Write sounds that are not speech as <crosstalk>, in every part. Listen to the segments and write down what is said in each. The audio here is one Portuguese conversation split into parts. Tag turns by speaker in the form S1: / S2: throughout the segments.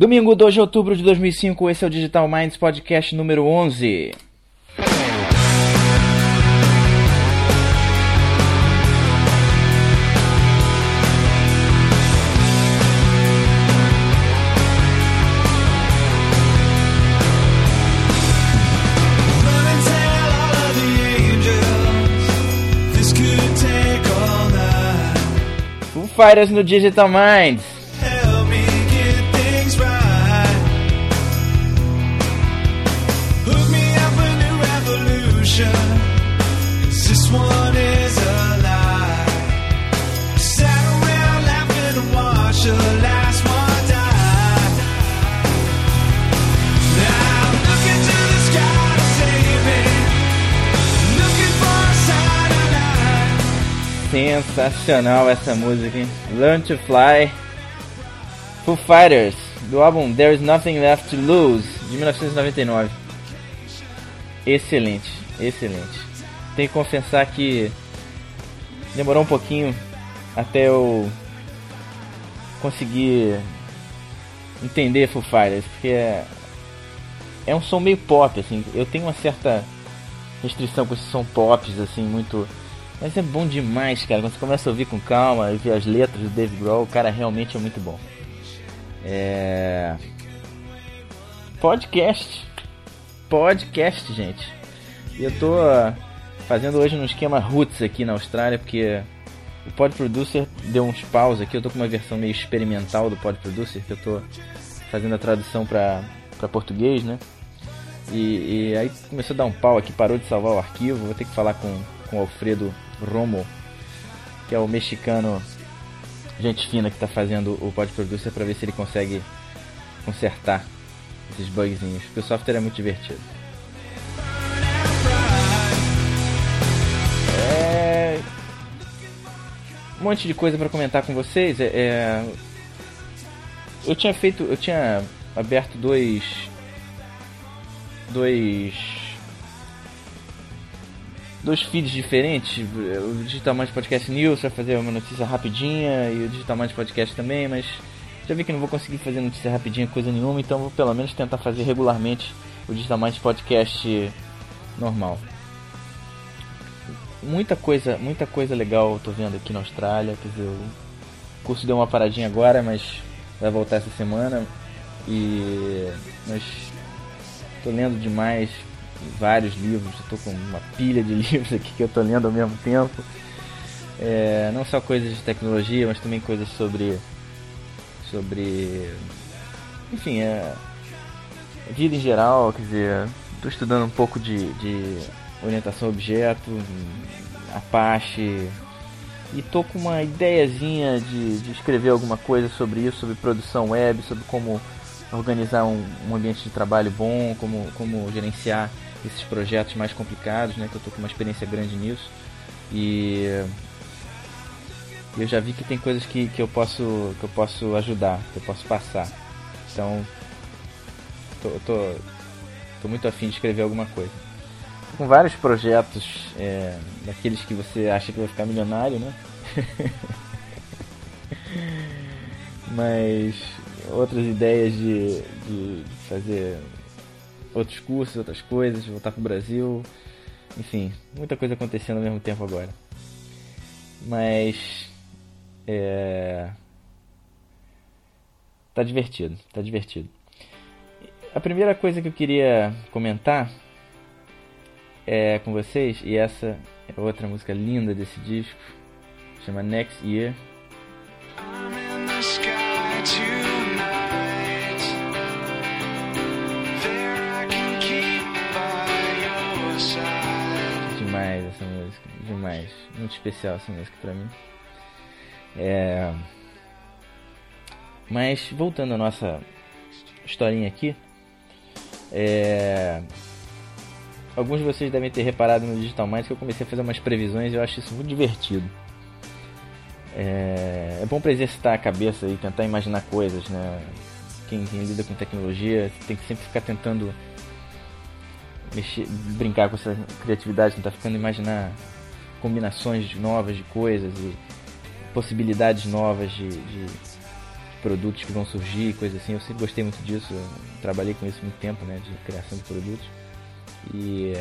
S1: Domingo 2 de outubro de 2005, esse é o Digital Minds Podcast número 11.
S2: Run and tell all of the angels this could take all night.
S1: Foo Fighters no Digital Minds. Sensacional essa música, hein? Learn to Fly. Foo Fighters, do álbum There Is Nothing Left to Lose, de 1999. Excelente, excelente. Tenho que confessar que demorou um pouquinho até eu conseguir entender Foo Fighters, porque é, é um som meio pop, assim. Eu tenho uma certa restrição com esses som pops, assim, muito. Mas é bom demais, cara. Quando você começa a ouvir com calma e ver as letras do Dave Grohl, o cara realmente é muito bom. É. Podcast. Podcast, gente. Eu tô ah, fazendo hoje no esquema Roots aqui na Austrália, porque o Pod Producer deu uns paus aqui. Eu tô com uma versão meio experimental do Pod Producer, que eu tô fazendo a tradução pra, pra português, né? E, e aí começou a dar um pau aqui, parou de salvar o arquivo. Vou ter que falar com, com o Alfredo Romo, que é o mexicano gente fina que tá fazendo o Pod Producer para ver se ele consegue consertar esses bugzinhos, porque o software é muito divertido. É... Um monte de coisa para comentar com vocês. É, é, Eu tinha feito, eu tinha aberto dois dois dois feeds diferentes, o Digital Mind Podcast News vai fazer uma notícia rapidinha e o Digital Mind Podcast também, mas já vi que não vou conseguir fazer notícia rapidinha coisa nenhuma, então vou pelo menos tentar fazer regularmente o Digital Mind Podcast normal. Muita coisa, muita coisa legal eu tô vendo aqui na Austrália, quer dizer, o curso deu uma paradinha agora, mas vai voltar essa semana e mas tô lendo demais vários livros, tô com uma pilha de <laughs> livros aqui que eu tô lendo ao mesmo tempo. É, não só coisas de tecnologia, mas também coisas sobre. sobre. enfim, é, vida em geral, quer dizer, tô estudando um pouco de, de orientação a objeto, Apache, e tô com uma ideiazinha de, de escrever alguma coisa sobre isso, sobre produção web, sobre como organizar um, um ambiente de trabalho bom, como, como gerenciar esses projetos mais complicados, né? Que eu tô com uma experiência grande nisso. E eu já vi que tem coisas que, que eu posso que eu posso ajudar, que eu posso passar. Então tô, tô, tô muito afim de escrever alguma coisa. Tô com vários projetos é, daqueles que você acha que vai ficar milionário, né? <laughs> Mas outras ideias de, de fazer outros cursos, outras coisas, voltar pro Brasil. Enfim, muita coisa acontecendo ao mesmo tempo agora. Mas. É. Tá divertido, tá divertido. A primeira coisa que eu queria comentar é com vocês, e essa é outra música linda desse disco, chama Next Year.
S2: I'm in the sky tonight.
S1: Essa música, demais. Muito especial essa música pra mim. É... Mas voltando à nossa historinha aqui, é... alguns de vocês devem ter reparado no Digital Minds que eu comecei a fazer umas previsões e eu acho isso muito divertido. É, é bom para exercitar a cabeça e tentar imaginar coisas, né? Quem, quem lida com tecnologia tem que sempre ficar tentando mexer, brincar com essa criatividade, tentar ficando imaginar combinações novas de coisas e possibilidades novas de, de, produtos que vão surgir, coisas assim. Eu sempre gostei muito disso. Trabalhei com isso muito tempo, né? De criação de produtos. E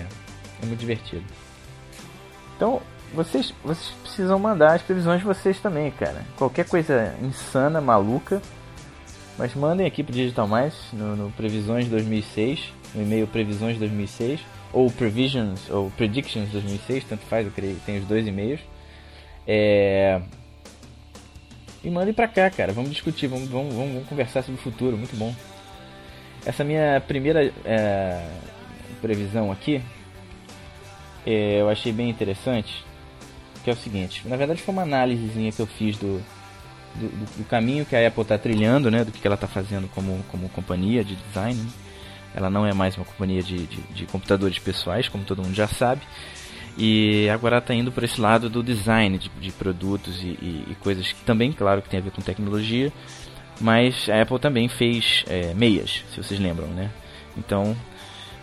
S1: é muito divertido. Então, vocês, vocês precisam mandar as previsões de vocês também, cara. Qualquer coisa insana, maluca. Mas mandem aqui pro Digital Mais no, no Previsões 2006, no e-mail Previsões 2006, ou Previsions, ou Predictions 2006, tanto faz, eu creio, tem os dois e-mails. É... E mandem pra cá, cara. Vamos discutir, vamos, vamos, vamos, conversar sobre o futuro, muito bom. Essa minha primeira é, previsão aqui, é, eu achei bem interessante, que é o seguinte. Na verdade foi uma análisezinha que eu fiz do, do, do, do caminho que a Apple está trilhando, né, do que ela está fazendo como, como companhia de design. Né? Ela não é mais uma companhia de, de, de computadores pessoais, como todo mundo já sabe. E agora está indo por esse lado do design de, de produtos e, e, e, coisas que também, claro, que tem a ver com tecnologia. Mas a Apple também fez é, meias, se vocês lembram, né? Então,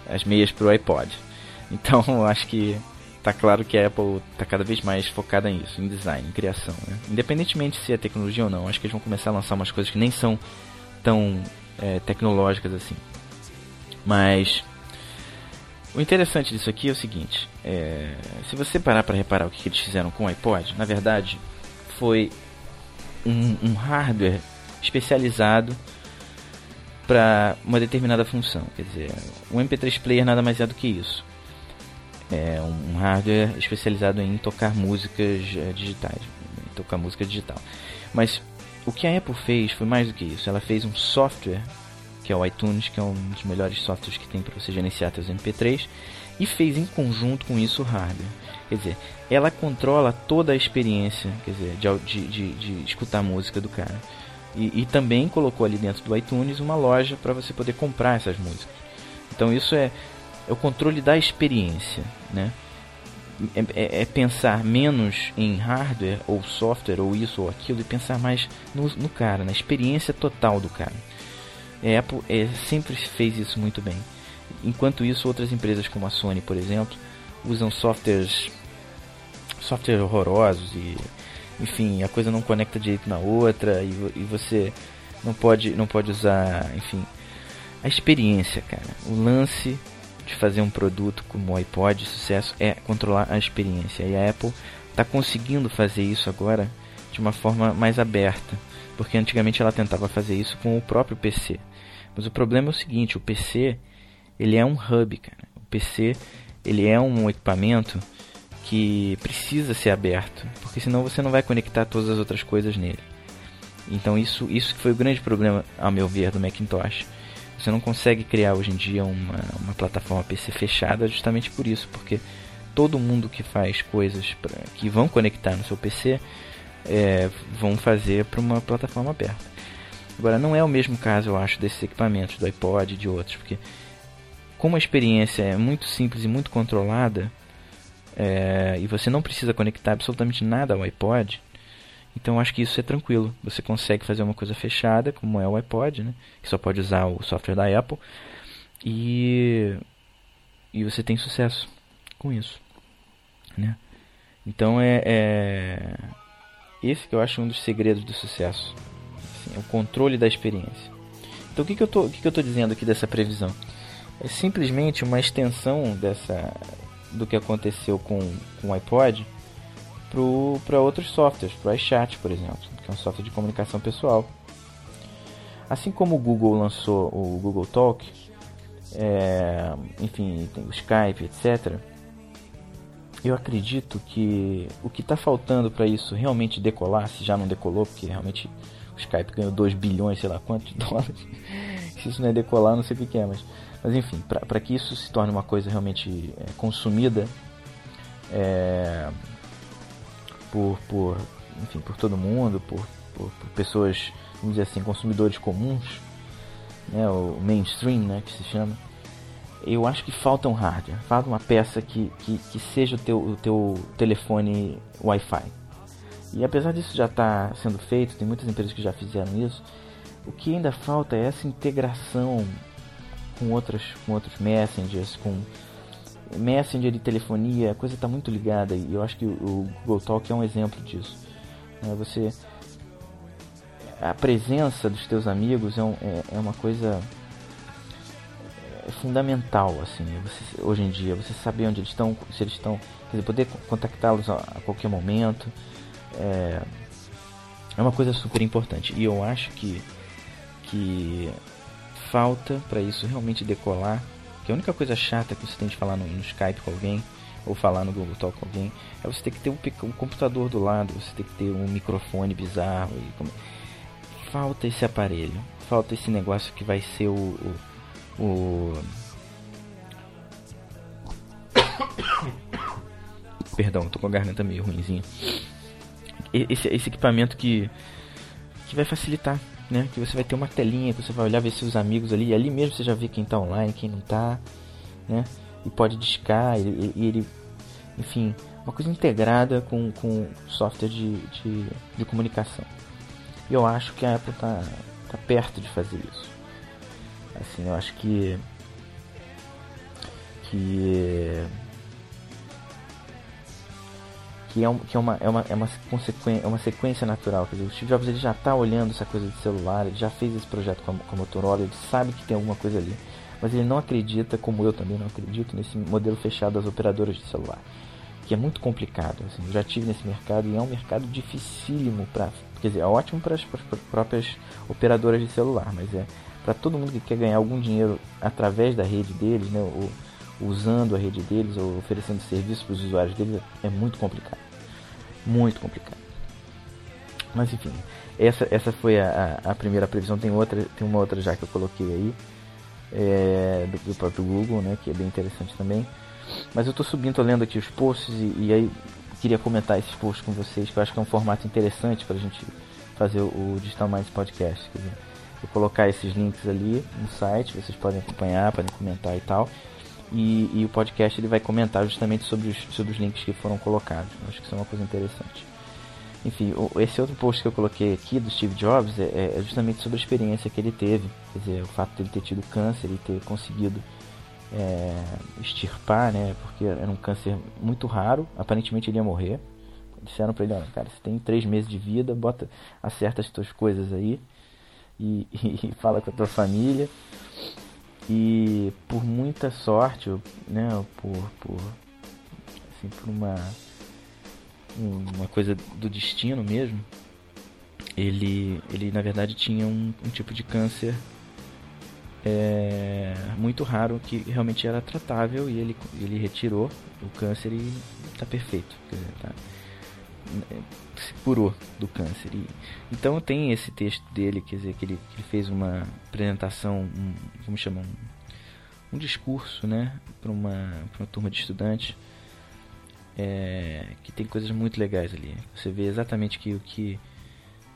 S1: as meias para o iPod. <laughs> Então, acho que tá claro que a Apple está cada vez mais focada nisso, em design, em criação. Né? Independentemente se é tecnologia ou não, acho que eles vão começar a lançar umas coisas que nem são tão é, tecnológicas assim. Mas o interessante disso aqui é o seguinte: é, se você parar para reparar o que, eles fizeram com o iPod, na verdade foi um, um hardware especializado para uma determinada função. Quer dizer, o MP3 player nada mais é do que isso é um hardware especializado em tocar músicas é, digitais, tocar música digital. Mas o que a Apple fez foi mais do que isso. Ela fez um software que é o iTunes, que é um dos melhores softwares que tem para você gerenciar seus MP3, e fez em conjunto com isso o hardware. Quer dizer, ela controla toda a experiência, quer dizer, de, de, de escutar a música do cara. E, e, também colocou ali dentro do iTunes uma loja para você poder comprar essas músicas. Então isso é, é o controle da experiência, né? É, é, é, pensar menos em hardware ou software ou isso ou aquilo e pensar mais no, no cara, na experiência total do cara. A Apple é, sempre fez isso muito bem. Enquanto isso, outras empresas como a Sony, por exemplo, usam softwares softwares horrorosos e enfim a coisa não conecta direito na outra e, e você não pode não pode usar enfim a experiência, cara. O lance de fazer um produto como o iPod de sucesso é controlar a experiência. E a Apple está conseguindo fazer isso agora de uma forma mais aberta, porque antigamente ela tentava fazer isso com o próprio PC. Mas o problema é o seguinte, o PC ele é um hub, cara. O PC ele é um equipamento que precisa ser aberto, porque senão você não vai conectar todas as outras coisas nele. Então isso isso foi o grande problema, ao meu ver, do Macintosh você não consegue criar hoje em dia uma, uma plataforma PC fechada justamente por isso, porque todo mundo que faz coisas pra, que vão conectar no seu PC é, vão fazer para uma plataforma aberta. Agora, não é o mesmo caso, eu acho, desses equipamentos, do iPod e de outros, porque como a experiência é muito simples e muito controlada, é, e você não precisa conectar absolutamente nada ao iPod, então acho que isso é tranquilo. Você consegue fazer uma coisa fechada, como é o iPod, né? Que só pode usar o software da Apple. E, e você tem sucesso com isso. Né? Então é, é esse que eu acho um dos segredos do sucesso. Assim, é o controle da experiência. Então o que, que eu o que, que dizendo aqui dessa previsão? É simplesmente uma extensão dessa do que aconteceu com, com o iPod para outros softwares, para o iChat, por exemplo, que é um software de comunicação pessoal. Assim como o Google lançou o Google Talk, é, enfim, tem o Skype, etc. Eu acredito que o que está faltando para isso realmente decolar, se já não decolou, porque realmente o Skype ganhou 2 bilhões, sei lá quantos <laughs> dólares. se isso não é decolar, não sei o que é, mas, mas enfim, para que isso se torne uma coisa realmente é, consumida, é, por, por, enfim, por todo mundo, por, por, por pessoas, vamos dizer assim, consumidores comuns, né, o mainstream, né, que se chama. Eu acho que falta um hardware, falta uma peça que, que, que seja o teu, o teu telefone Wi-Fi. E apesar disso já estar tá sendo feito, tem muitas empresas que já fizeram isso, o que ainda falta é essa integração com outras com outros messengers, com Messenger e telefonia, a coisa está muito ligada e eu acho que o Google Talk é um exemplo disso. Né? Você a presença dos teus amigos é, um, é, é uma coisa é fundamental assim. Você, hoje em dia você saber onde eles estão se eles estão quer dizer, poder contactá-los a, a, qualquer momento é, é uma coisa super importante. E eu acho que que falta para isso realmente decolar que a única coisa chata que você tem de falar no, no Skype com alguém ou falar no Google Talk com alguém é você ter que ter um, um computador do lado você ter que ter um microfone bizarro e, falta esse aparelho falta esse negócio que vai ser o, o o Perdão, tô com a garganta meio ruimzinha. Esse, esse equipamento que, que vai facilitar, né? Que você vai ter uma telinha que você vai olhar, ver seus amigos ali. E ali mesmo você já vê quem tá online, quem não tá, né? E pode discar, e ele, ele, enfim, uma coisa integrada com, com software de, de, de comunicação. E eu acho que a Apple tá, tá perto de fazer isso. Assim, eu acho que que que é, um, que é uma é uma é uma consequência é uma sequência natural, quer dizer, o Steve Jobs ele já está olhando essa coisa de celular, ele já fez esse projeto com a, com a Motorola, ele sabe que tem alguma coisa ali, mas ele não acredita, como eu também não acredito nesse modelo fechado das operadoras de celular, que é muito complicado, assim, eu já tive nesse mercado e é um mercado dificílimo para, quer dizer, é ótimo para as próprias operadoras de celular, mas é para todo mundo que quer ganhar algum dinheiro através da rede deles, né, ou usando a rede deles, ou oferecendo serviço para os usuários deles, é muito complicado. Muito complicado. Mas enfim, essa, essa foi a, a, primeira previsão. Tem outra, tem uma outra já que eu coloquei aí, é, do, do, próprio Google, né, que é bem interessante também. Mas eu estou subindo, tô lendo aqui os posts e, e, aí queria comentar esses posts com vocês, que eu acho que é um formato interessante para a gente fazer o, o Digital Minds Podcast. Quer dizer, Vou colocar esses links ali no site, vocês podem acompanhar, podem comentar e tal. E, e o podcast ele vai comentar justamente sobre os, sobre os links que foram colocados. Acho que isso é uma coisa interessante. Enfim, esse outro post que eu coloquei aqui do Steve Jobs é, é justamente sobre a experiência que ele teve. Quer dizer, o fato de ele ter tido câncer e ter conseguido é, extirpar, né? Porque era um câncer muito raro. Aparentemente ele ia morrer. Disseram pra ele, olha, cara, você tem três meses de vida, bota, acerta as tuas coisas aí e, e, fala com a tua família. E por muita sorte, né, por, por, assim, por uma, uma coisa do destino mesmo, ele, ele na verdade tinha um, um tipo de câncer é, muito raro que realmente era tratável e ele, ele retirou o câncer e está perfeito. Quer dizer, tá, curou do câncer. E, então tem esse texto dele, quer dizer, que ele, que ele fez uma apresentação, um, como chama? Um, um discurso, né, para uma, uma turma de estudantes. É, que tem coisas muito legais ali. Você vê exatamente que o que,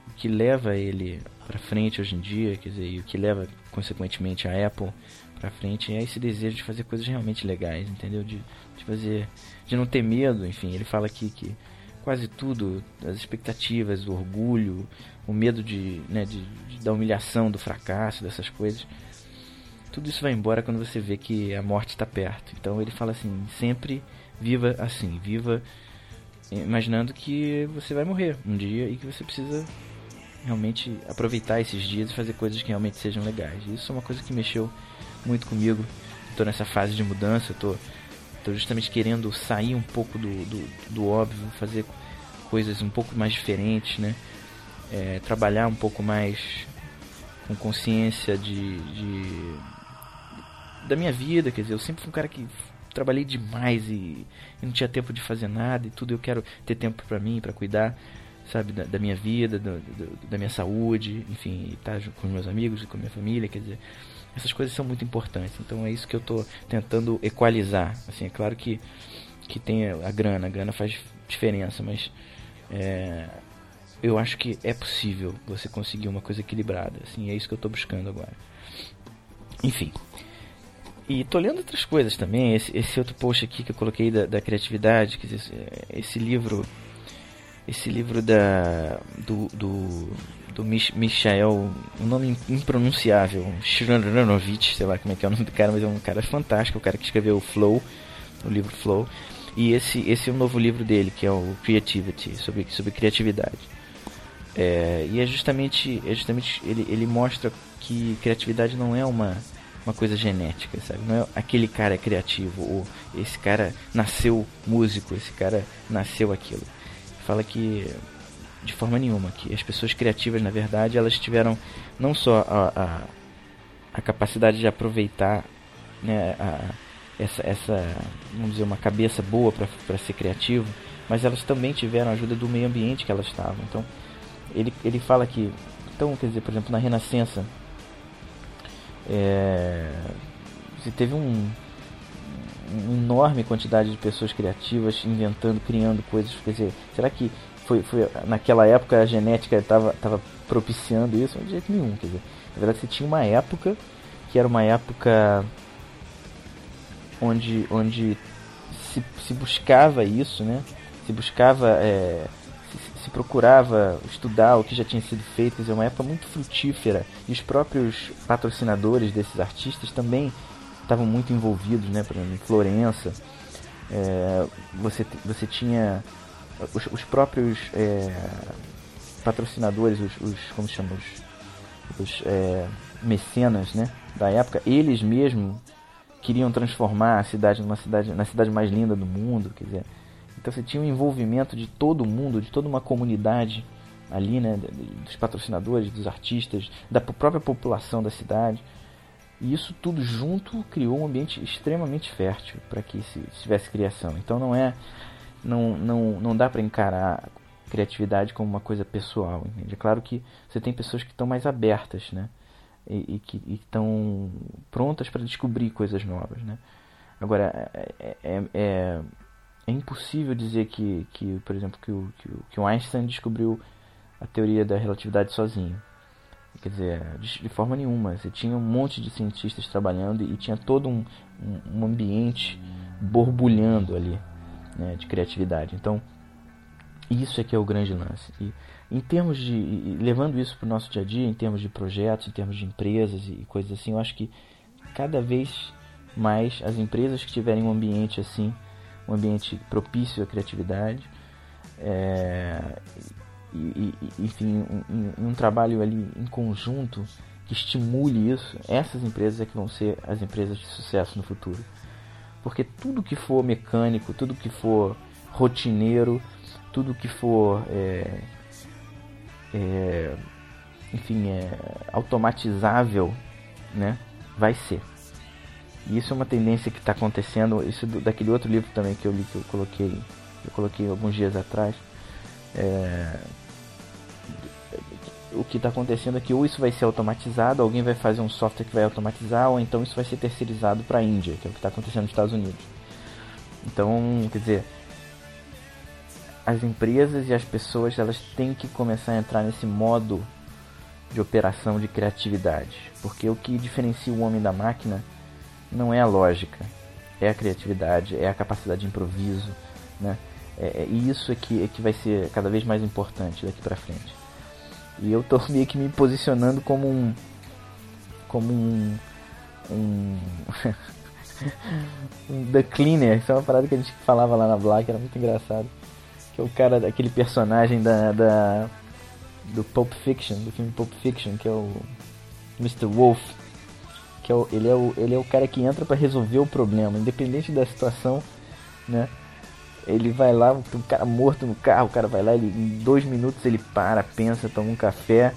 S1: o que leva ele para frente hoje em dia, quer dizer, e o que leva consequentemente a Apple para frente é esse desejo de fazer coisas realmente legais, entendeu? De, de fazer, de não ter medo, enfim. Ele fala aqui que quase tudo, as expectativas, o orgulho, o medo de, né, de, de, da humilhação, do fracasso, dessas coisas. Tudo isso vai embora quando você vê que a morte está perto. Então ele fala assim: sempre viva assim, viva imaginando que você vai morrer um dia e que você precisa realmente aproveitar esses dias e fazer coisas que realmente sejam legais. Isso é uma coisa que mexeu muito comigo. Estou nessa fase de mudança, estou Justamente querendo sair um pouco do, do, do, óbvio, fazer coisas um pouco mais diferentes, né? É, trabalhar um pouco mais com consciência de, de, da minha vida, quer dizer, eu sempre fui um cara que trabalhei demais e, e não tinha tempo de fazer nada e tudo eu quero ter tempo para mim, para cuidar, sabe, da, da minha vida, do, do, da minha saúde, enfim, estar tá com meus amigos e com minha família, quer dizer, essas coisas são muito importantes. Então é isso que eu estou tentando equalizar. Assim, é claro que, que tem a grana, a grana faz diferença, mas é, eu acho que é possível você conseguir uma coisa equilibrada. Assim, é isso que eu estou buscando agora. Enfim. E tô lendo outras coisas também. Esse, esse outro post aqui que eu coloquei da, da criatividade, que esse, esse livro, esse livro da do, do do Mich Michael, um nome impronunciável, Shranovic, sei lá como é que é o nome do cara, mas é um cara fantástico, o cara que escreveu o Flow, o livro Flow. E esse, esse é um novo livro dele, que é o Creativity, sobre, sobre criatividade. É, e é justamente, é justamente ele, ele mostra que criatividade não é uma, uma coisa genética, sabe? Não é aquele cara é criativo, ou esse cara nasceu músico, esse cara nasceu aquilo. Fala que de forma nenhuma, que as pessoas criativas, na verdade, elas tiveram não só a, a, a capacidade de aproveitar né, a, essa, essa, vamos dizer, uma cabeça boa para ser criativo, mas elas também tiveram a ajuda do meio ambiente que elas estavam. Então, ele, ele fala que, então, quer dizer, por exemplo, na Renascença, é, você teve um, enorme quantidade de pessoas criativas inventando, criando coisas. Quer dizer, será que foi, foi naquela época a genética estava tava propiciando isso? De jeito nenhum. Quer dizer, na verdade, você tinha uma época que era uma época onde, onde se, se buscava isso, né? Se buscava, é, se, se, procurava estudar o que já tinha sido feito, quer dizer, uma época muito frutífera. E os próprios patrocinadores desses artistas também estavam muito envolvidos, né? Por exemplo, em Florença, é, você, você tinha os, os próprios é, patrocinadores, os, os, como se os, os é, mecenas, né? Da época, eles mesmos queriam transformar a cidade numa cidade, na cidade mais linda do mundo, quer dizer. Então você tinha um envolvimento de todo mundo, de toda uma comunidade ali, né, dos patrocinadores, dos artistas, da própria população da cidade. E isso tudo junto criou um ambiente extremamente fértil para que se tivesse criação. Então não é não não não dá para encarar criatividade como uma coisa pessoal, entende? É claro que você tem pessoas que estão mais abertas, né? e, e que estão prontas para descobrir coisas novas, né? Agora, é, é, é, é, é impossível dizer que, que por exemplo, que o, que o, que o Einstein descobriu a teoria da relatividade sozinho. Quer dizer, de, de, forma nenhuma. Você tinha um monte de cientistas trabalhando e tinha todo um, um, um ambiente borbulhando ali né, de criatividade. Então, isso é que é o grande lance. E em termos de. levando isso para o nosso dia a dia, em termos de projetos, em termos de empresas e coisas assim, eu acho que cada vez mais as empresas que tiverem um ambiente assim, um ambiente propício à criatividade, é, e, e, enfim, um, um, trabalho ali em conjunto que estimule isso, essas empresas é que vão ser as empresas de sucesso no futuro. Porque tudo que for mecânico, tudo que for rotineiro, tudo que for é, é, enfim, é automatizável, né, vai ser. E isso é uma tendência que está acontecendo, isso do, daquele outro livro também que eu li, que eu coloquei, eu coloquei alguns dias atrás. É, o que está acontecendo é que ou isso vai ser automatizado, alguém vai fazer um software que vai automatizar, ou então isso vai ser terceirizado para a Índia, que é o que está acontecendo nos Estados Unidos. Então, quer dizer, as empresas e as pessoas elas têm que começar a entrar nesse modo de operação de criatividade, porque o que diferencia o homem da máquina não é a lógica, é a criatividade, é a capacidade de improviso, né? É, é, e isso é que, é que vai ser cada vez mais importante daqui para frente. E eu tô meio que me posicionando como um como um um, <laughs> um The Cleaner, isso é uma parada que a gente falava lá na Black, era muito engraçado que é o cara, aquele personagem da, da do Pulp Fiction, do filme Pulp Fiction, que é o Mr. Wolf, que é o, ele, é o, ele é o cara que entra para resolver o problema, independente da situação, né? Ele vai lá, um cara morto no carro, o cara vai lá, ele, em dois minutos ele para, pensa, toma um café,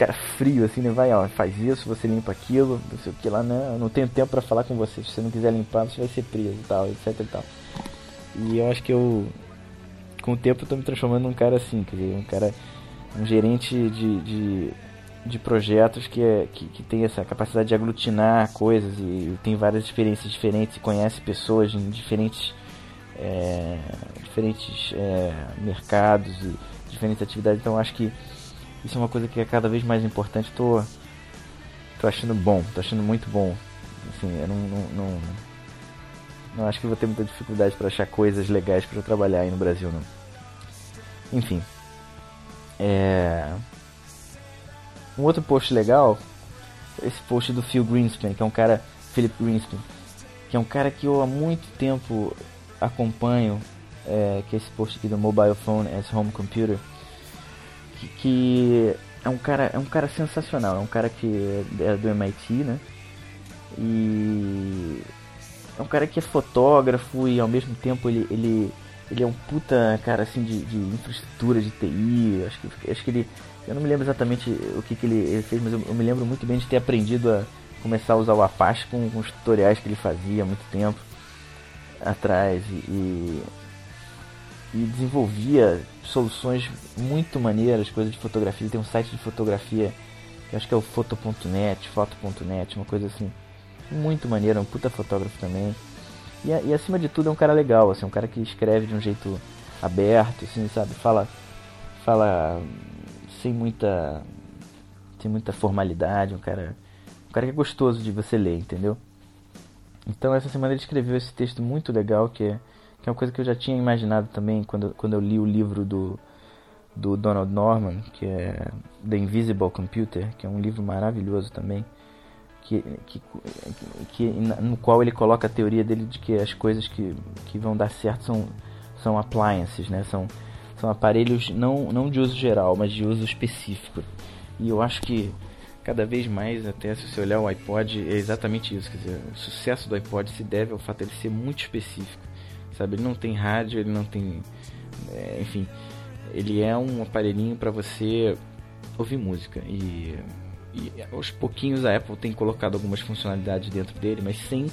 S1: cara frio assim, né? Vai, ó, faz isso, você limpa aquilo, não sei o que lá, né? Eu não tenho tempo para falar com você, se você não quiser limpar, você vai ser preso e tal, etc e tal. E eu acho que eu com o tempo eu tô me transformando num cara assim, quer dizer, um cara, um gerente de, de, de projetos que, é, que, que, tem essa capacidade de aglutinar coisas e tem várias experiências diferentes e conhece pessoas em diferentes, é, diferentes é, mercados e diferentes atividades. Então acho que isso é uma coisa que é cada vez mais importante. Tô, tô achando bom, tô achando muito bom. Assim, eu não, não, não não acho que vou ter muita dificuldade para achar coisas legais para trabalhar aí no Brasil, não. Enfim. É... Um outro post legal, esse post do Phil Greenspan, que é um cara, Philip Greenspan, que é um cara que eu há muito tempo acompanho, é, que é esse post aqui do Mobile Phone as Home Computer, que, que é um cara é um cara sensacional, é um cara que é do MIT, né? E é um cara que é fotógrafo e ao mesmo tempo ele, ele, ele é um puta cara assim de, de infraestrutura de TI. Acho que, acho que ele. Eu não me lembro exatamente o que, que ele, ele fez, mas eu, eu, me lembro muito bem de ter aprendido a começar a usar o Apache com, com os tutoriais que ele fazia há muito tempo atrás e, e desenvolvia soluções muito maneiras, coisas de fotografia. Ele tem um site de fotografia que acho que é o foto.net, foto.net, uma coisa assim muito maneiro, é um puta fotógrafo também. E, e, acima de tudo é um cara legal, assim, um cara que escreve de um jeito aberto, assim, sabe? Fala, fala sem muita, sem muita formalidade, um cara, um cara que é gostoso de você ler, entendeu? Então essa semana ele escreveu esse texto muito legal que é, que é uma coisa que eu já tinha imaginado também quando, quando eu li o livro do, do Donald Norman, que é The Invisible Computer, que é um livro maravilhoso também que, que, que, no qual ele coloca a teoria dele de que as coisas que, que vão dar certo são, são appliances, né? são, são aparelhos não, não de uso geral, mas de uso específico. E eu acho que cada vez mais, até se você olhar o iPod, é exatamente isso. Quer dizer, o sucesso do iPod se deve ao fato de ele ser muito específico. Sabe? Ele não tem rádio, ele não tem. É, enfim, ele é um aparelhinho para você ouvir música. E e aos pouquinhos a Apple tem colocado algumas funcionalidades dentro dele, mas sem,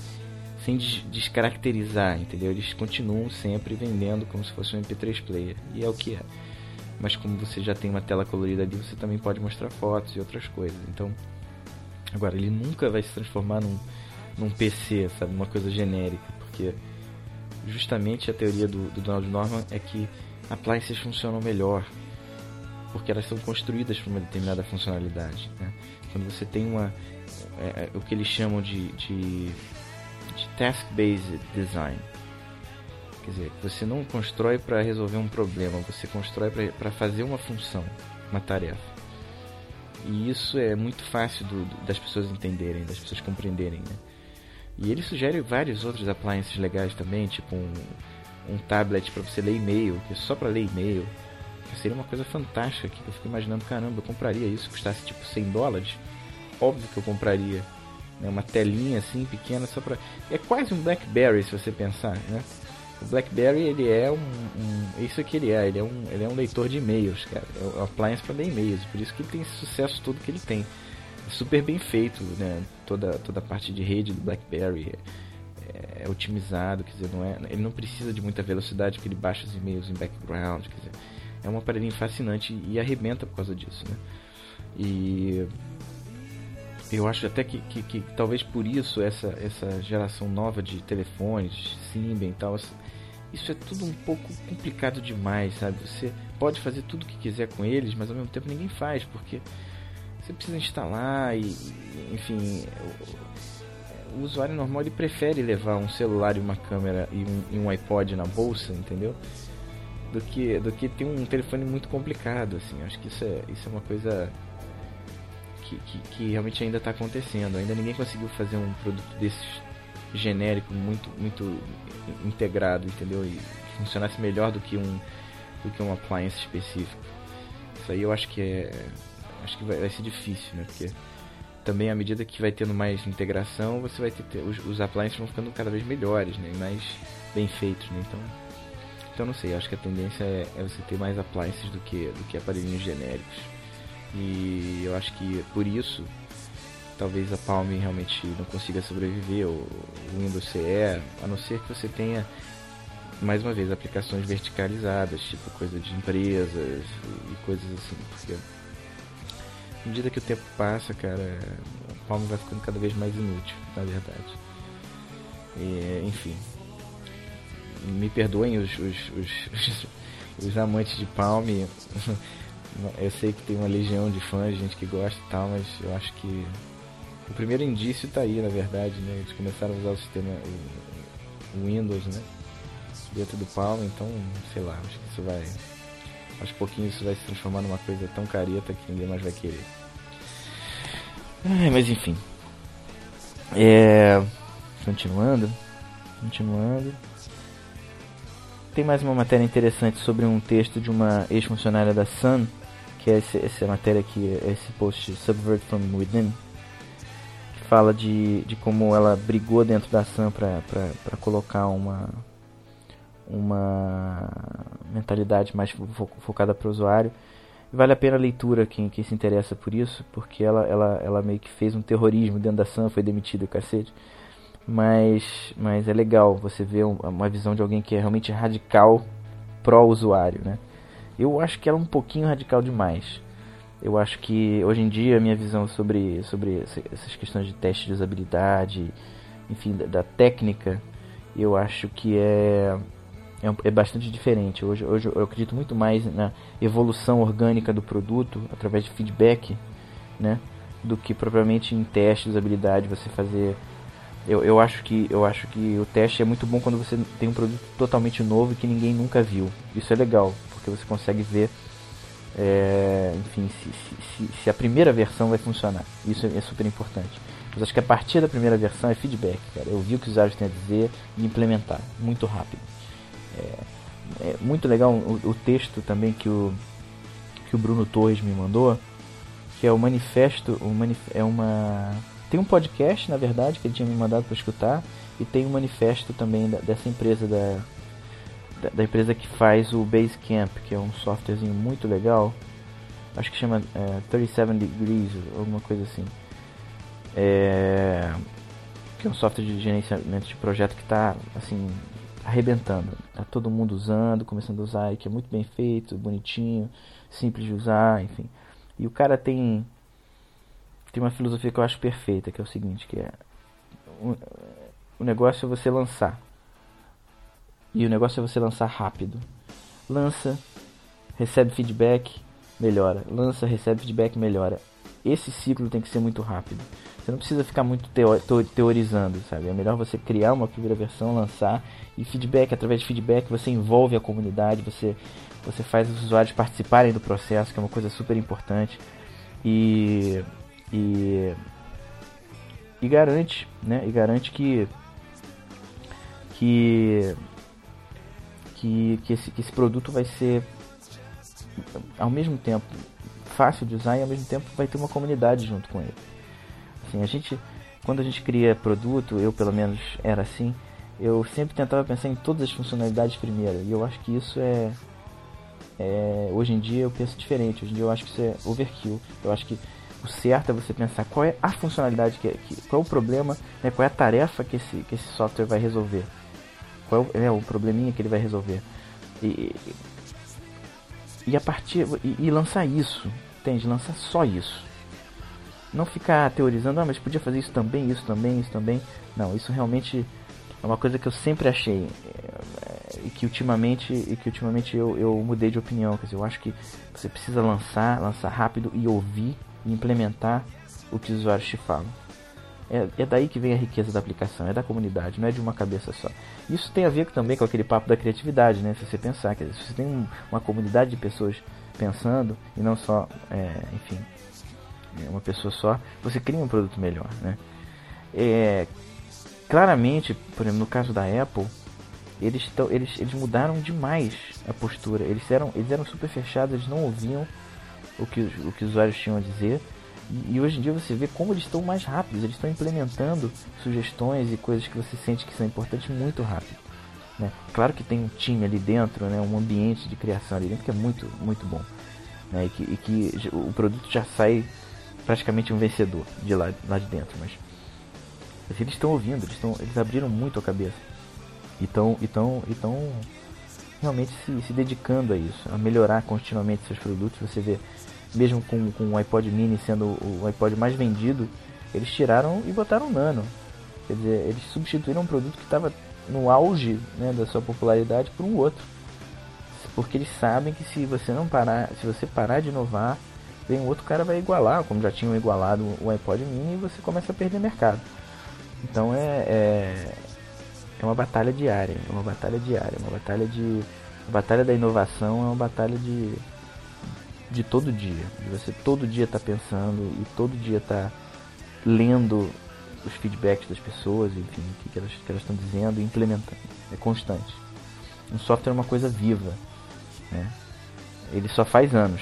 S1: sem descaracterizar, entendeu? Eles continuam sempre vendendo como se fosse um MP3 player, e é o que é. Mas como você já tem uma tela colorida ali, você também pode mostrar fotos e outras coisas. Então, agora ele nunca vai se transformar num, num PC, sabe, uma coisa genérica, porque justamente a teoria do, do Donald Norman é que appliances funcionam melhor, porque elas são construídas para uma determinada funcionalidade. Né? Quando você tem uma é, é o que eles chamam de, de, de task-based design, quer dizer, você não constrói para resolver um problema, você constrói para fazer uma função, uma tarefa. E isso é muito fácil do, das pessoas entenderem, das pessoas compreenderem. Né? E ele sugere vários outros appliances legais também, tipo um, um tablet para você ler e-mail, que é só para ler e-mail seria uma coisa fantástica que eu fico imaginando, caramba, eu compraria isso, custasse tipo 100 dólares. Óbvio que eu compraria. Né? Uma telinha assim, pequena, só pra... É quase um Blackberry, se você pensar, né? O BlackBerry, ele é um, um, Isso é que ele é, ele é um, ele é um leitor de e-mails, cara. É um appliance para ler e-mails, por isso que ele tem esse sucesso todo que ele tem. É super bem feito, né? Toda, toda a parte de rede do BlackBerry é, é otimizado, quer dizer, não é, ele não precisa de muita velocidade, porque ele baixa os e-mails em background, quer dizer é um aparelhinho fascinante e arrebenta por causa disso, né? E eu acho até que, que, que, talvez por isso essa, essa geração nova de telefones, Symbian e tal, isso é tudo um pouco complicado demais, sabe? Você pode fazer tudo o que quiser com eles, mas ao mesmo tempo ninguém faz, porque você precisa instalar e, enfim, o, usuário normal ele prefere levar um celular e uma câmera e um, e um iPod na bolsa, entendeu? do que do que ter um telefone muito complicado assim acho que isso é isso é uma coisa que, que, que realmente ainda está acontecendo ainda ninguém conseguiu fazer um produto desses genérico muito muito integrado entendeu? E funcionasse melhor do que um do que um appliance específico isso aí eu acho que é acho que vai, vai ser difícil né? Porque também à medida que vai tendo mais integração você vai ter os, os appliances vão ficando cada vez melhores né? Mais bem feitos né? Então então não sei, acho que a tendência é, é, você ter mais appliances do que, do que aparelhinhos genéricos. E eu acho que por isso talvez a Palm realmente não consiga sobreviver, ou o Windows CE, a não ser que você tenha mais uma vez aplicações verticalizadas, tipo coisa de empresas e coisas assim, porque à medida que o tempo passa, cara, a Palm vai ficando cada vez mais inútil, na verdade. E, enfim, me perdoem os, os, os, <laughs> os amantes de Palm. <laughs> Eu sei que tem uma legião de fãs, gente que gosta e tal, mas eu acho que o primeiro indício está aí, na verdade, né? Eles começaram a usar o sistema o Windows, né? Dentro do Palm, então, sei lá, acho que isso vai. Aos pouquinhos isso vai se transformar numa coisa tão careta que ninguém mais vai querer. Ai, mas enfim. É. Continuando. Continuando tem mais uma matéria interessante sobre um texto de uma ex-funcionária da Sun, que é esse, essa matéria aqui, esse post Subvert from Within, fala de, de como ela brigou dentro da Sam para colocar uma uma mentalidade mais fo focada para o usuário. Vale a pena a leitura quem, quem se interessa por isso, porque ela, ela, ela meio que fez um terrorismo dentro da Sam, foi demitido o cacete. Mas, mas é legal você ver uma visão de alguém que é realmente radical pró-usuário, né? Eu acho que ela é um pouquinho radical demais. Eu acho que hoje em dia a minha visão sobre, sobre essas questões de teste de usabilidade, enfim, da, da técnica, eu acho que é, é, é, bastante diferente. Hoje, hoje eu acredito muito mais na evolução orgânica do produto através de feedback, né, do que propriamente em teste de usabilidade você fazer eu, eu, acho que, eu acho que o teste é muito bom quando você tem um produto totalmente novo e que ninguém nunca viu. Isso é legal, porque você consegue ver, é, enfim, se, se, se, a primeira versão vai funcionar. Isso é, é, super importante. Mas acho que a partir da primeira versão é feedback, cara. Eu vi o que os usuários têm a dizer e implementar muito rápido. É, é muito legal o, o, texto também que o, que o Bruno Torres me mandou, que é o manifesto, o manif é uma tem um podcast, na verdade, que ele tinha me mandado para escutar, e tem um manifesto também da, dessa empresa da, da, empresa que faz o Basecamp, que é um softwarezinho muito legal. Acho que chama é, 37 Degrees, alguma coisa assim. É, que é um software de gerenciamento de projeto que está assim arrebentando. Tá todo mundo usando, começando a usar, que é muito bem feito, bonitinho, simples de usar, enfim. E o cara tem tem uma filosofia que eu acho perfeita, que é o seguinte, que é o, o negócio é você lançar. E o negócio é você lançar rápido. Lança, recebe feedback, melhora. Lança, recebe feedback, melhora. Esse ciclo tem que ser muito rápido. Você não precisa ficar muito teorizando, sabe? É melhor você criar uma primeira versão, lançar e feedback, através de feedback você envolve a comunidade, você você faz os usuários participarem do processo, que é uma coisa super importante. E e e garante, né? E garante que que que, que, esse, que esse produto vai ser ao mesmo tempo fácil de usar e ao mesmo tempo vai ter uma comunidade junto com ele. Assim, a gente quando a gente cria produto, eu pelo menos era assim, eu sempre tentava pensar em todas as funcionalidades primeiro. E eu acho que isso é, é hoje em dia eu penso diferente. Hoje em dia eu acho que isso é overkill. Eu acho que o certo é você pensar qual é a funcionalidade, que, que qual é o problema, né, qual é a tarefa que esse, que esse software vai resolver. Qual é o, é o probleminha que ele vai resolver. E, e a partir. E, e, lançar isso, entende? Lançar só isso. Não ficar teorizando, ah, mas podia fazer isso também, isso também, isso também. Não, isso realmente é uma coisa que eu sempre achei é, e que ultimamente e que ultimamente eu, eu mudei de opinião. Quer dizer, eu acho que você precisa lançar, lançar rápido e ouvir e implementar o que os usuários te falam. É, é, daí que vem a riqueza da aplicação, é da comunidade, não é de uma cabeça só. Isso tem a ver também com aquele papo da criatividade, né? Se você pensar, que se você tem um, uma comunidade de pessoas pensando e não só, é, enfim, é uma pessoa só, você cria um produto melhor, né? É, claramente, por exemplo, no caso da Apple, eles, tão, eles, eles mudaram demais a postura. Eles eram, eles eram super fechados, eles não ouviam o que, o que os usuários tinham a dizer. E, hoje em dia você vê como eles estão mais rápidos, eles estão implementando sugestões e coisas que você sente que são importantes muito rápido. Né? Claro que tem um time ali dentro, né? um ambiente de criação ali dentro que é muito, muito bom. Né? E, que, e que o produto já sai praticamente um vencedor de lá, lá de dentro. Mas, mas eles estão ouvindo, eles, estão, eles abriram muito a cabeça. E estão realmente se, se dedicando a isso, a melhorar continuamente seus produtos. Você vê mesmo com, com o iPod mini sendo o iPod mais vendido, eles tiraram e botaram Nano. Quer dizer, eles substituíram um produto que estava no auge né, da sua popularidade por um outro. Porque eles sabem que se você não parar, se você parar de inovar, vem outro cara vai igualar, como já tinham igualado o iPod mini e você começa a perder mercado. Então é, é, é uma batalha diária, é uma batalha diária, uma batalha de. A batalha da inovação é uma batalha de de todo dia. De você todo dia estar tá pensando e todo dia estar tá lendo os feedbacks das pessoas, enfim, o que, elas que elas estão dizendo e implementando. É constante. Um software é uma coisa viva. Né? Ele só faz anos.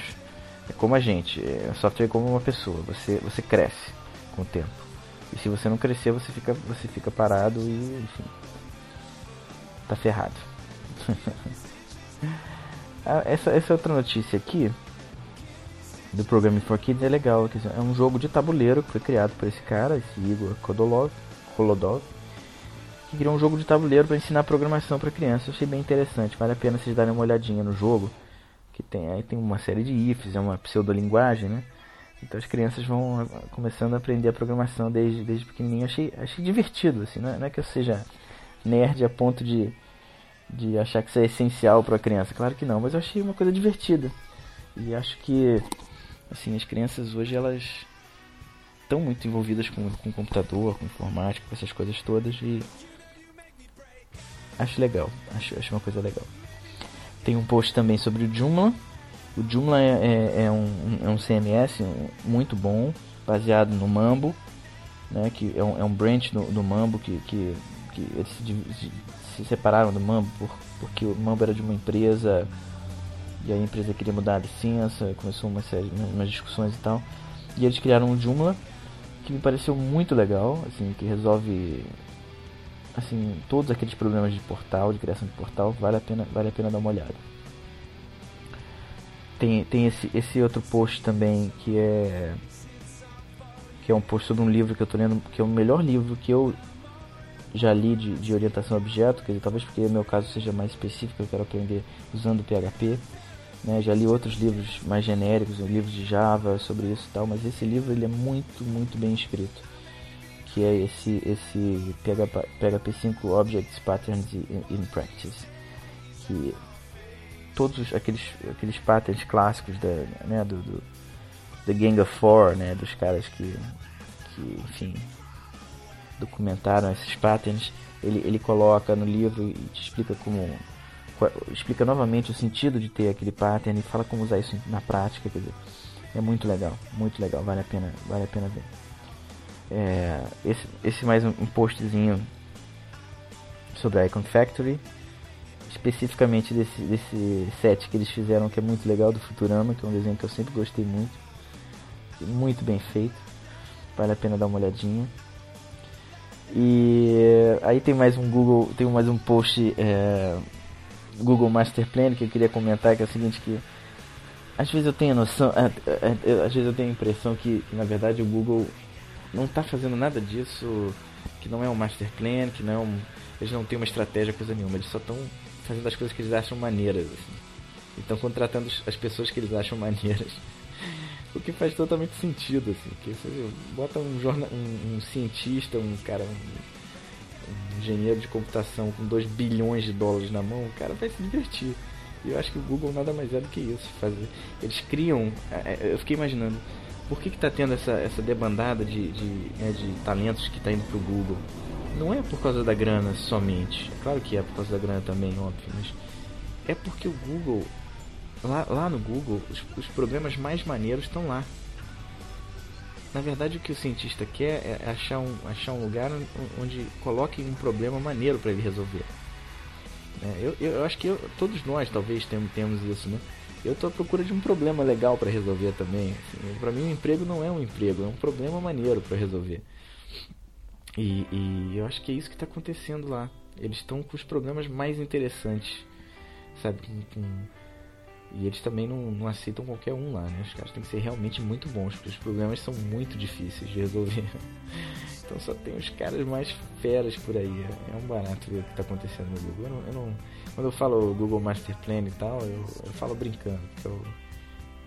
S1: É como a gente, é, software é como uma pessoa, você, você cresce com o tempo. E se você não crescer, você fica, você fica parado e, enfim, tá ferrado. <laughs> Ah, essa, essa outra notícia aqui do Programming for Kids é legal. É um jogo de tabuleiro que foi criado por esse cara, esse Igor Kodolov, Kolodov, que criou um jogo de tabuleiro para ensinar programação para crianças. Eu achei bem interessante, vale a pena vocês darem uma olhadinha no jogo, que tem aí tem uma série de ifs, é uma pseudolinguagem, né? Então as crianças vão ah, começando a aprender a programação desde, desde pequenininho. Achei, achei divertido, assim, não é, não é que eu seja nerd a ponto de, de achar que isso é essencial para a criança. Claro que não, mas eu achei uma coisa divertida. E acho que assim, as crianças hoje elas estão muito envolvidas com, com computador, com informática, com essas coisas todas e acho legal, acho, acho uma coisa legal. Tem um post também sobre o Joomla. O Joomla é, é, é um, é um CMS muito bom, baseado no Mambo, né, que é um, é um branch do, do Mambo que, que, que eles se, se separaram do Mambo por, porque o Mambo era de uma empresa e a empresa queria mudar a licença, começou uma série, umas discussões e tal. E eles criaram um Joomla que me pareceu muito legal, assim, que resolve assim, todos aqueles problemas de portal, de criação de portal, vale a pena, vale a pena dar uma olhada. Tem, tem esse, esse outro post também que é que é um post sobre um livro que eu estou lendo, que é o melhor livro que eu já li de, de orientação a objeto, quer dizer, talvez porque o meu caso seja mais específico, eu quero aprender usando PHP. Né? Já li outros livros mais genéricos, livros de Java sobre isso e tal, mas esse livro ele é muito, muito bem escrito. Que é esse, esse PHP, PHP 5 Objects Patterns in Practice. Que todos aqueles, aqueles patterns clássicos da, né, do, do, Gang of Four, né, dos caras que, que enfim, documentaram esses patterns, ele, ele coloca no livro e te explica como explica novamente o sentido de ter aquele pattern e fala como usar isso na prática, quer dizer, é muito legal, muito legal, vale a pena, vale a pena ver. É, esse, esse mais um, postzinho sobre a Icon Factory, especificamente desse, desse set que eles fizeram que é muito legal do Futurama, que é um desenho que eu sempre gostei muito, muito bem feito, vale a pena dar uma olhadinha. E aí tem mais um Google, tem mais um post é, Google Master Plan que eu queria comentar, que é o seguinte que às vezes eu tenho a noção, é, é, é, às vezes eu tenho a impressão que, na verdade o Google não está fazendo nada disso, que não é um Master Plan, que não eles não têm uma estratégia, coisa nenhuma, eles só estão fazendo as coisas que eles acham maneiras, assim. Estão contratando as pessoas que eles acham <laughs> maneiras. O que faz totalmente sentido, assim. Que você bota um, jornal, um, um cientista, um cara, um engenheiro de computação com 2 bilhões de dólares na mão, o cara vai se divertir. E eu acho que o Google nada mais é do que isso. Fazer. Eles criam. É, é, eu fiquei imaginando, por que está tendo essa, essa debandada de, de, né, de talentos que está indo para o Google? Não é por causa da grana somente. É claro que é por causa da grana também, óbvio, mas é porque o Google, lá, lá no Google, os, os programas mais maneiros estão lá. Na verdade, o que o cientista quer é achar um, achar um lugar onde coloque um problema maneiro para ele resolver. É, eu, eu acho que eu, todos nós talvez temos, temos isso, né? Eu estou à procura de um problema legal para resolver também. Assim, para mim, um emprego não é um emprego, é um problema maneiro para resolver. E, e, eu acho que é isso que está acontecendo lá. Eles estão com os programas mais interessantes, sabe? Com, com e eles também não, não aceitam qualquer um lá, né? Os caras têm que ser realmente muito bons, porque os problemas são muito difíceis de resolver. <laughs> Então só tem os caras mais feras por aí. É um barato ver o que está acontecendo no Google. Eu não, eu não, quando eu falo Google Master Plan e tal, eu, eu falo brincando. Eu,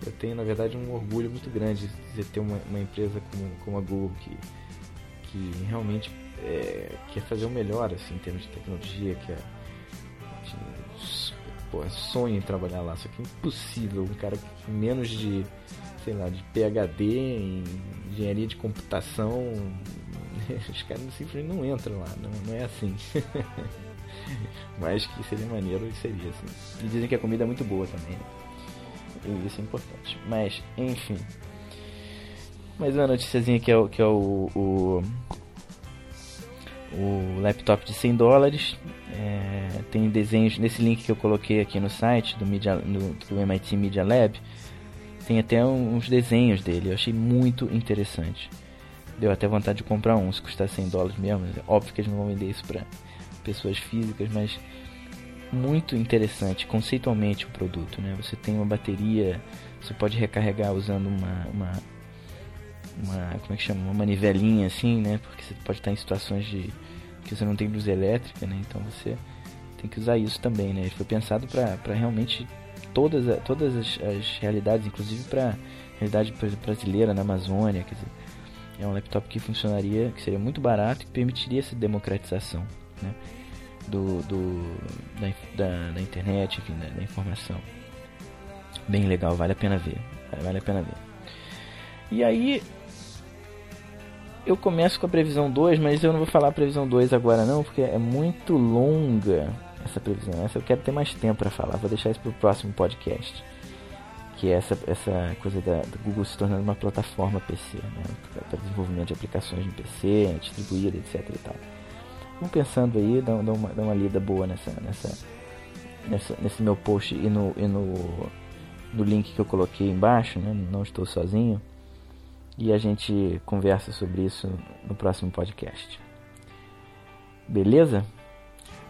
S1: eu tenho, na verdade, um orgulho muito grande de ter uma, uma empresa como, como a Google que, que realmente é, quer fazer o melhor assim, em termos de tecnologia, que é, pô, é sonho em trabalhar lá, só que é impossível. Um cara com menos de, sei lá, de PhD em engenharia de computação, <laughs> os caras simplesmente não entram lá, não, não é assim. <laughs> Mas que seria maneiro seria assim. E dizem que a comida é muito boa também, né? E isso é importante. Mas, enfim. Mais uma noticiazinha que é o, que é o, o o laptop de 100 dólares. É, tem desenhos nesse link que eu coloquei aqui no site do, Media, do, do MIT Media Lab. Tem até uns desenhos dele, eu achei muito interessante. Deu até vontade de comprar um, se custar 100 dólares mesmo. É óbvio que eles não vão vender isso para pessoas físicas, mas muito interessante conceitualmente o produto, né? Você tem uma bateria, você pode recarregar usando uma, uma, uma como é que chama, uma manivelinha assim, né? Porque você pode estar em situações de que você não tem luz elétrica, né? Então você tem que usar isso também, né? Ele foi pensado para realmente todas, todas as, as realidades, inclusive para realidade brasileira na Amazônia, quer dizer, é um laptop que funcionaria, que seria muito barato e que permitiria essa democratização, né? Do, do da, da, da internet, enfim, da, da, informação. Bem legal, vale a pena ver, vale a pena ver. E aí eu começo com a previsão 2, mas eu não vou falar a previsão 2 agora não, porque é muito longa essa previsão. Essa eu quero ter mais tempo para falar. Vou deixar isso para o próximo podcast. Que é essa, essa coisa da, Google se tornando uma plataforma PC, né? para desenvolvimento de aplicações no PC, distribuída, etc. E tal. Vamos pensando aí, dá, dá, uma, dá uma lida boa nessa, nessa, nessa, nesse meu post e no, e no, no link que eu coloquei embaixo, né? não estou sozinho. E a gente conversa sobre isso no próximo podcast. Beleza?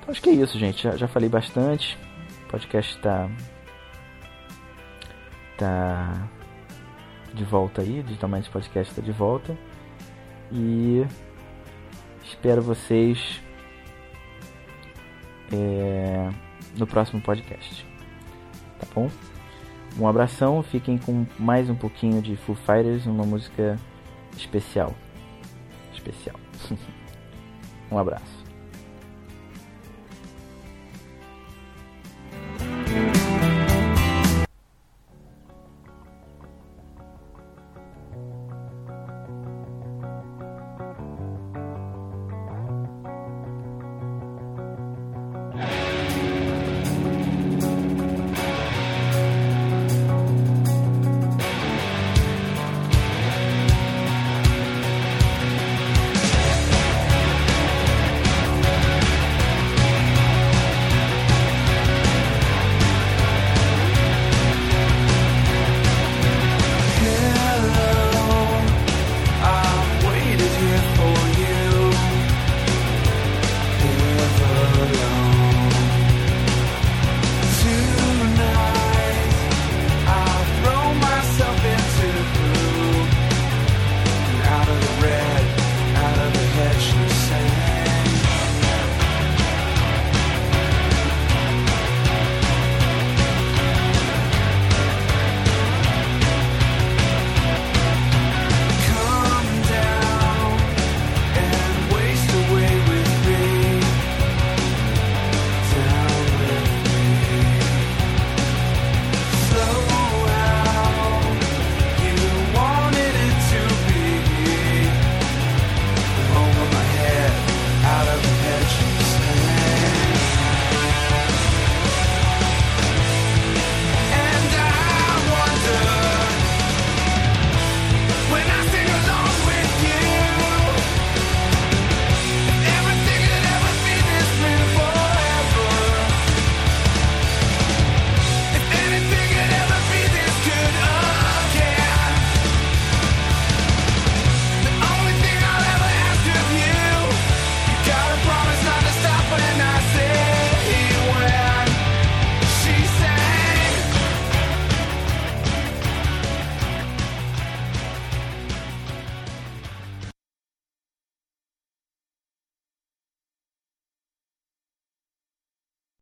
S1: Então acho que é isso, gente. Já, já falei bastante. O podcast está tá de volta aí. Digitalmente Podcast está de volta. E espero vocês é, no próximo podcast. Tá bom? Um abração, fiquem com mais um pouquinho de Foo Fighters, uma música especial. Especial. <laughs> um abraço.